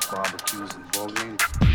you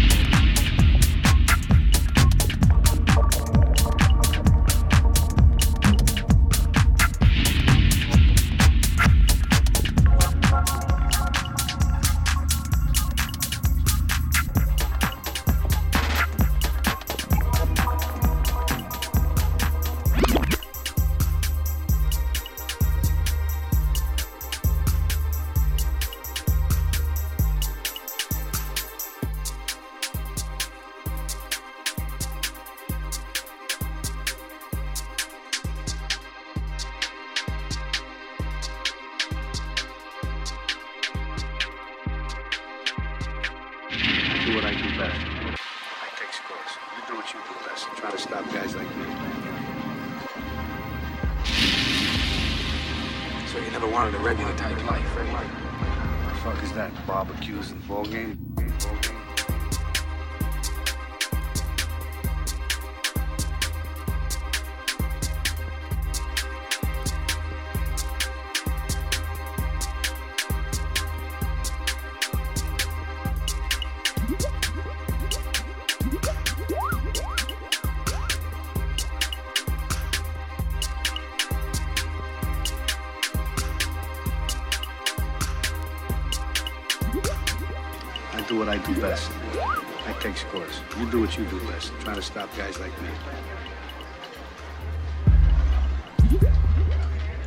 do best, trying to stop guys like me.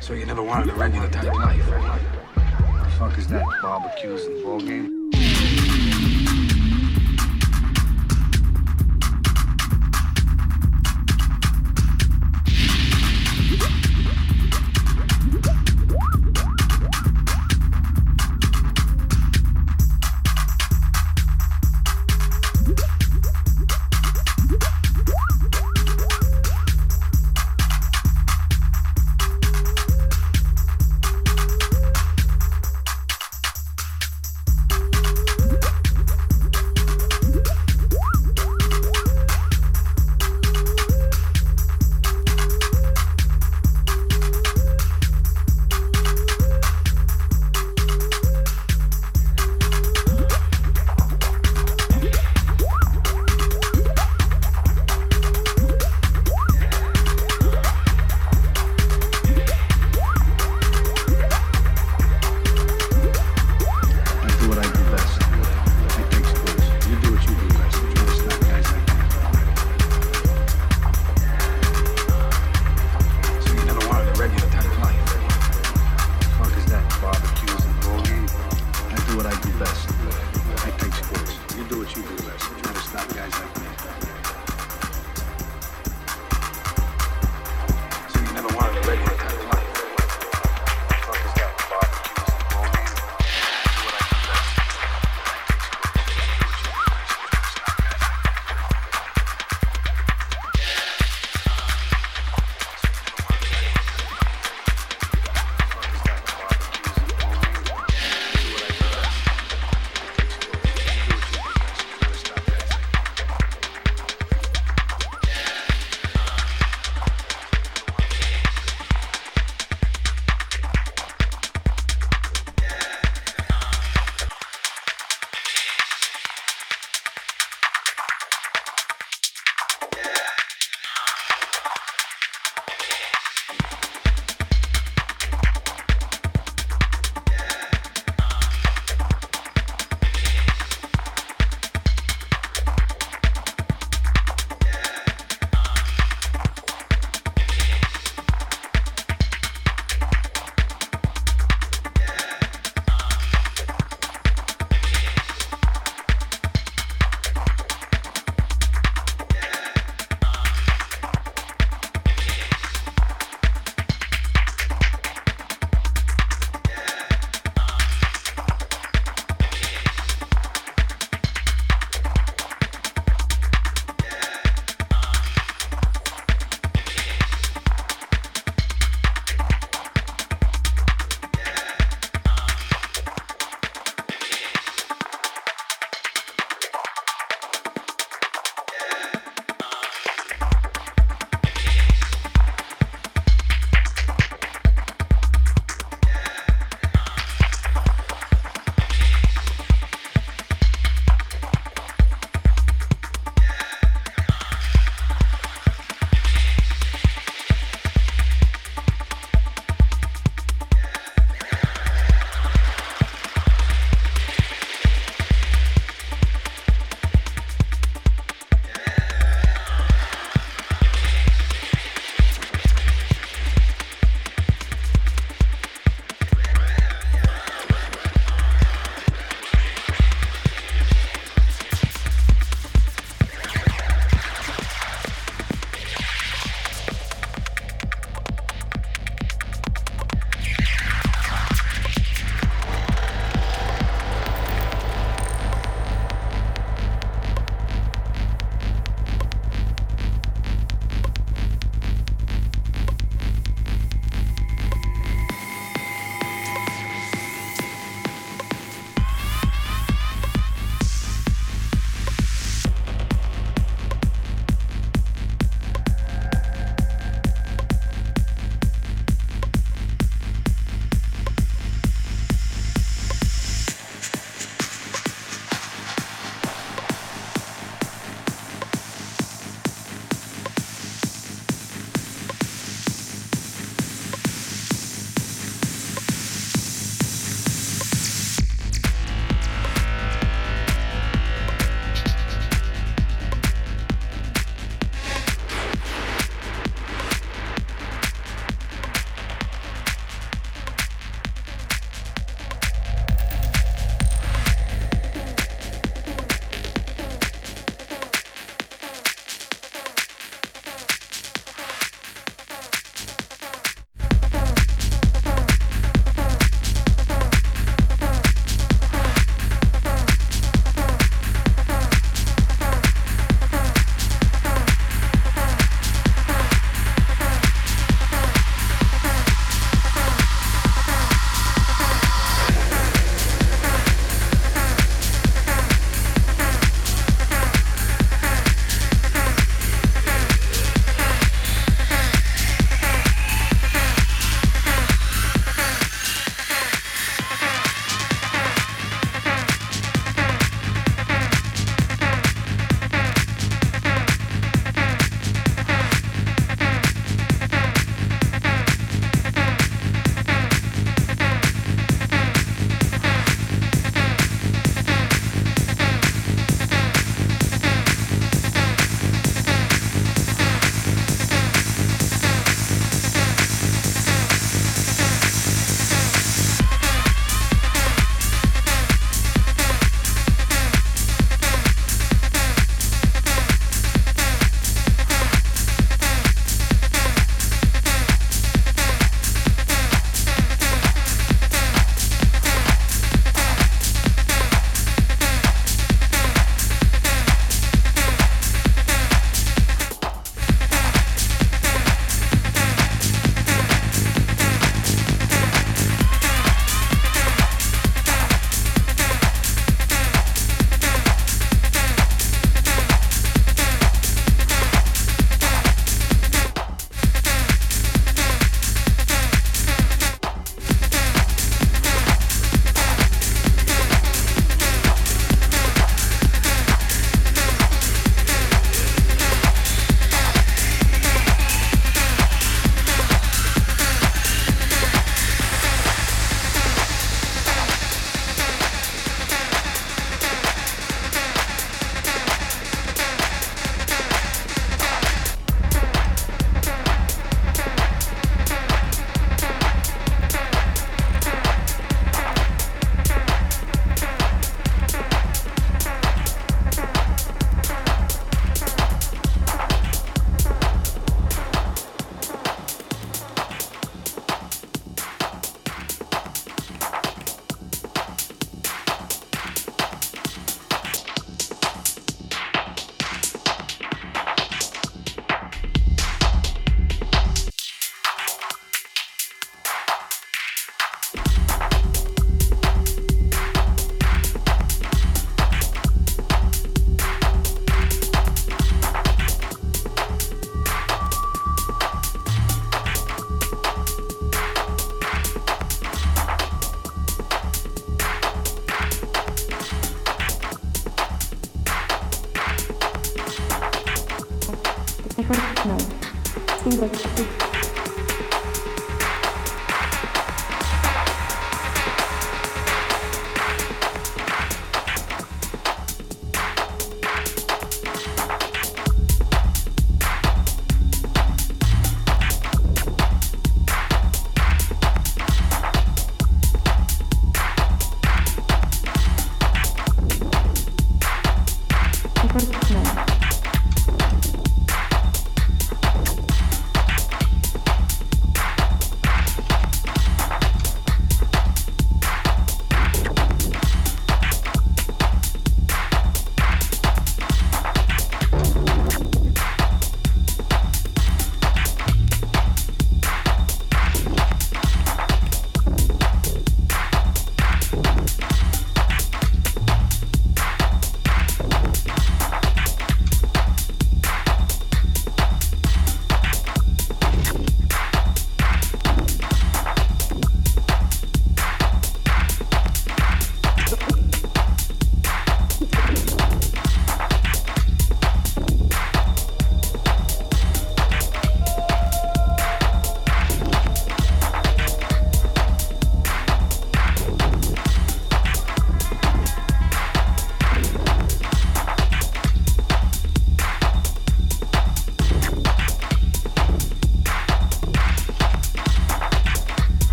So you never wanted a regular type life, right? The fuck is that? Barbecues and ball games?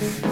Peace.